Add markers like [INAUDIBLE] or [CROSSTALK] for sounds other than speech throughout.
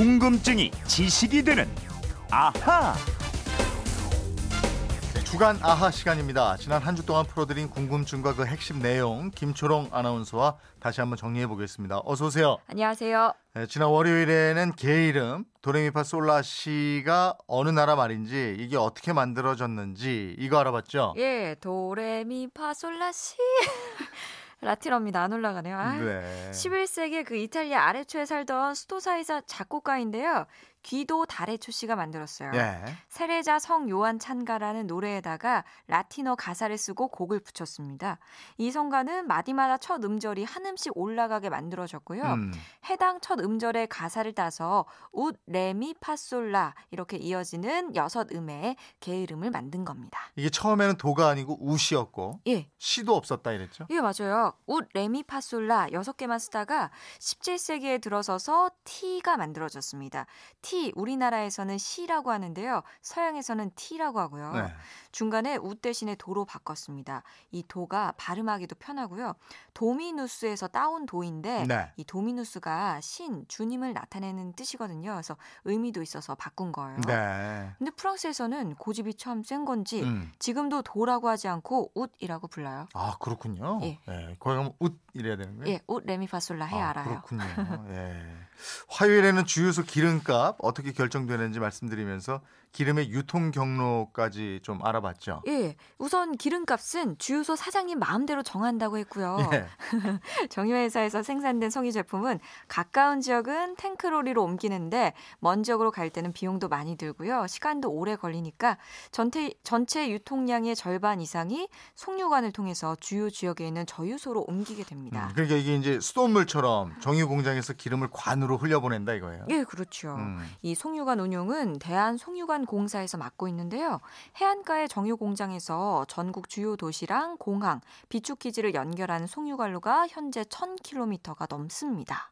궁금증이 지식이 되는 아하. 주간 아하 시간입니다. 지난 한 주 동안 풀어드린 궁금증과 그 핵심 내용 김초롱 아나운서와 다시 한번 정리해 보겠습니다. 어서 오세요. 안녕하세요. 네, 지난 월요일에는 개 이름 도레미파 솔라시가 어느 나라 말인지 이게 어떻게 만들어졌는지 이거 알아봤죠? 예, 도레미파 솔라시. [LAUGHS] 라틴어입니다. 안 올라가네요. 아, 네. 11세기 그 이탈리아 아레초에 살던 수도사이사 작곡가인데요. 귀도 다레초 씨가 만들었어요. 예. 세례자 성 요한 찬가라는 노래에다가 라틴어 가사를 쓰고 곡을 붙였습니다. 이 성가는 마디마다 첫 음절이 한 음씩 올라가게 만들어졌고요. 음. 해당 첫 음절의 가사를 따서 웃, 레미, 파솔라 이렇게 이어지는 여섯 음의 개 이름을 만든 겁니다. 이게 처음에는 도가 아니고 웃이었고 예, 시도 없었다 이랬죠? 예, 맞아요. 웃, 레미, 파솔라 여섯 개만 쓰다가 17세기에 들어서서 T가 만들어졌습니다. T, 우리나라에서는 C라고 하는데요. 서양에서는 T라고 하고요. 네. 중간에 웃 대신에 도로 바꿨습니다. 이 도가 발음하기도 편하고요. 도미누스에서 따온 도인데 네. 이 도미누스가 신, 주님을 나타내는 뜻이거든요. 그래서 의미도 있어서 바꾼 거예요. 네. 근데 프랑스에서는 고집이 참 센 건지 음. 지금도 도라고 하지 않고 웃이라고 불러요. 아 그렇군요. 예. 거기 가면 웃 이래야 되는 거예요? 예, 웃 레미파솔라 해 아, 알아요. 그렇군요. 예. 화요일에는 주유소 기름값 어떻게 결정되는지 말씀드리면서 기름의 유통 경로까지 좀 알아봤죠. 예, 우선 기름값은 주유소 사장님 마음대로 정한다고 했고요. 예. [LAUGHS] 정유회사에서 생산된 석유 제품은 가까운 지역은 탱크로리로 옮기는데 먼 지역으로 갈 때는 비용도 많이 들고요. 시간도 오래 걸리니까 전체, 전체 유통량의 절반 이상이 송유관을 통해서 주요 지역에 있는 저유소로 옮기게 됩니다. 음, 그러니까 이게 이제 수돗물처럼 정유 공장에서 기름을 관으로 흘려보낸다 이거예요. 예, 그렇죠. 음. 이 송유관 운용은 대한 송유관 공사에서 맡고 있는데요. 해안가의 정유 공장에서 전국 주요 도시랑 공항, 비축 기지를 연결하는 송유관로가 현재 1000km가 넘습니다.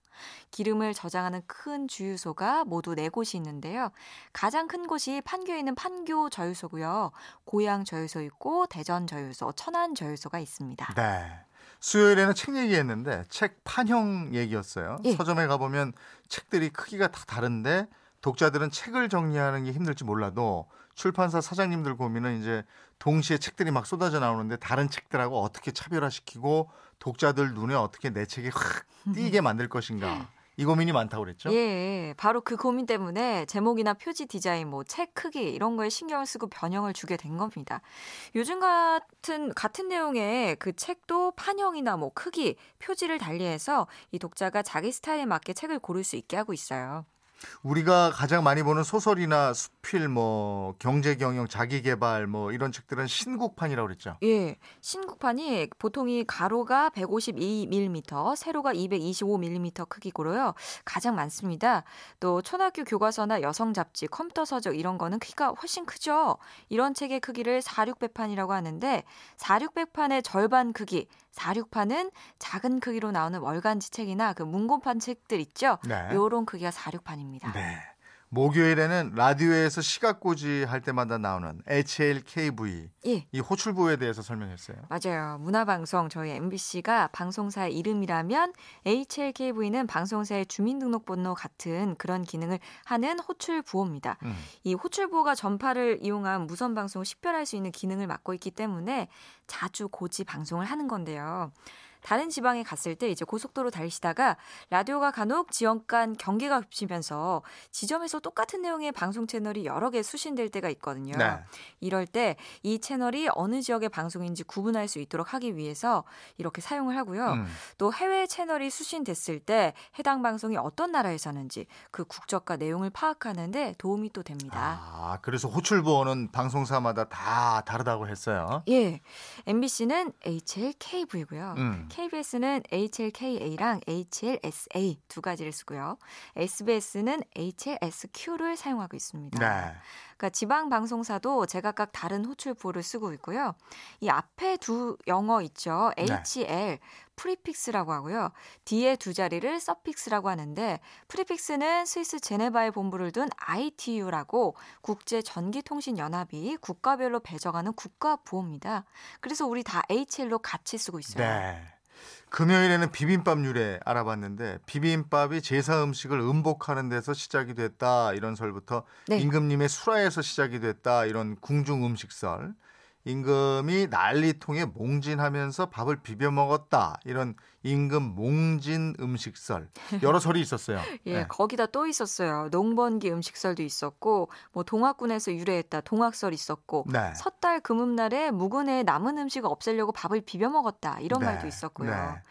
기름을 저장하는 큰 주유소가 모두 네 곳이 있는데요. 가장 큰 곳이 판교에 있는 판교 저유소고요. 고양 저유소 있고 대전 저유소, 천안 저유소가 있습니다. 네. 수요일에는 책 얘기했는데 책 판형 얘기였어요. 예. 서점에 가보면 책들이 크기가 다 다른데 독자들은 책을 정리하는 게 힘들지 몰라도 출판사 사장님들 고민은 이제 동시에 책들이 막 쏟아져 나오는데 다른 책들하고 어떻게 차별화시키고 독자들 눈에 어떻게 내 책이 확 띄게 [LAUGHS] 만들 것인가 이 고민이 많다고 그랬죠. 예, 바로 그 고민 때문에 제목이나 표지 디자인, 뭐 책 크기 이런 거에 신경을 쓰고 변형을 주게 된 겁니다. 요즘 같은 같은 내용의 그 책도 판형이나 뭐 크기, 표지를 달리해서 이 독자가 자기 스타일에 맞게 책을 고를 수 있게 하고 있어요. 우리가 가장 많이 보는 소설이나 수필, 뭐 경제 경영, 자기 개발 뭐 이런 책들은 신국판이라고 그랬죠. 예, 신국판이 보통이 가로가 152mm, 세로가 225mm 크기고요. 가장 많습니다. 또 초등학교 교과서나 여성 잡지, 컴퓨터 서적 이런 거는 크기가 훨씬 크죠. 이런 책의 크기를 4600판이라고 하는데 4600판의 절반 크기, 46판은 작은 크기로 나오는 월간지 책이나 그 문고판 책들 있죠. 네. 요런 크기가 46판입니다. 네. 목요일에는 라디오에서 시각고지 할 때마다 나오는 HLKV 예. 이 호출부에 대해서 설명했어요. 맞아요. 문화방송 저희 MBC가 방송사의 이름이라면 HLKV는 방송사의 주민등록번호 같은 그런 기능을 하는 호출부호입니다. 음. 이 호출부호가 전파를 이용한 무선 방송을 식별할 수 있는 기능을 맡고 있기 때문에 자주 고지 방송을 하는 건데요. 다른 지방에 갔을 때 이제 고속도로 달리시다가 라디오가 간혹 지역 간 경계가 겹치면서 지점에서 똑같은 내용의 방송 채널이 여러 개 수신될 때가 있거든요. 네. 이럴 때 이 채널이 어느 지역의 방송인지 구분할 수 있도록 하기 위해서 이렇게 사용을 하고요. 음. 또 해외 채널이 수신됐을 때 해당 방송이 어떤 나라에 사는지 그 국적과 내용을 파악하는데 도움이 또 됩니다. 아, 그래서 호출부호는 방송사마다 다 다르다고 했어요. 예. MBC는 HLKV고요. 음. KBS는 HLKA랑 HLSA 두 가지를 쓰고요. SBS는 HLSQ를 사용하고 있습니다. 네. 그러니까 지방 방송사도 제각각 다른 호출부호를 쓰고 있고요. 이 앞에 두 영어 있죠. 네. HL prefix라고 하고요. 뒤에 두 자리를 suffix라고 하는데 prefix는 스위스 제네바에 본부를 둔 ITU라고 국제 전기통신 연합이 국가별로 배정하는 국가 부호입니다. 그래서 우리 다 HL로 같이 쓰고 있어요. 네. 금요일에는 비빔밥 유래 알아봤는데 비빔밥이 제사 음식을 음복하는 데서 시작이 됐다. 이런 설부터 네. 임금님의 수라에서 시작이 됐다. 이런 궁중 음식설. 임금이 난리통에 몽진하면서 밥을 비벼 먹었다. 이런 임금 몽진 음식설 여러 설이 있었어요. [LAUGHS] 예, 네. 거기다 또 있었어요. 농번기 음식설도 있었고, 뭐 동학군에서 유래했다 동학설 있었고, 네. 섣달 금음날에 묵은에 남은 음식 없애려고 밥을 비벼 먹었다 이런 네. 말도 있었고요. 네.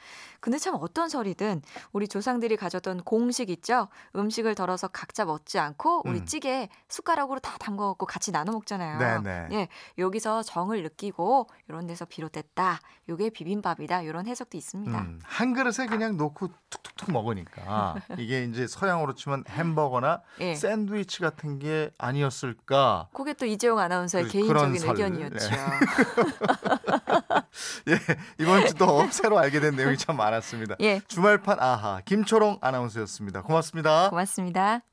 근데 참 어떤 설이든 우리 조상들이 가졌던 공식 있죠. 음식을 덜어서 각자 먹지 않고 우리 음. 찌개에 숟가락으로 다 담궈 갖고 같이 나눠 먹잖아요. 네, 네. 예, 여기서 정을 느끼고 이런 데서 비롯됐다. 요게 비빔밥이다. 이런 해석도 있습니다. 음, 한 그릇에 그냥 놓고 툭툭툭 먹으니까 [LAUGHS] 이게 이제 서양으로 치면 햄버거나 예. 샌드위치 같은 게 아니었을까. 그게 또 이재용 아나운서의 그- 개인적인 설. 의견이었죠. [LAUGHS] 예, 이번 주도 [LAUGHS] 새로 알게 된 내용이 참 많았습니다. 예, 주말판 아하 김초롱 아나운서였습니다. 고맙습니다. 고맙습니다.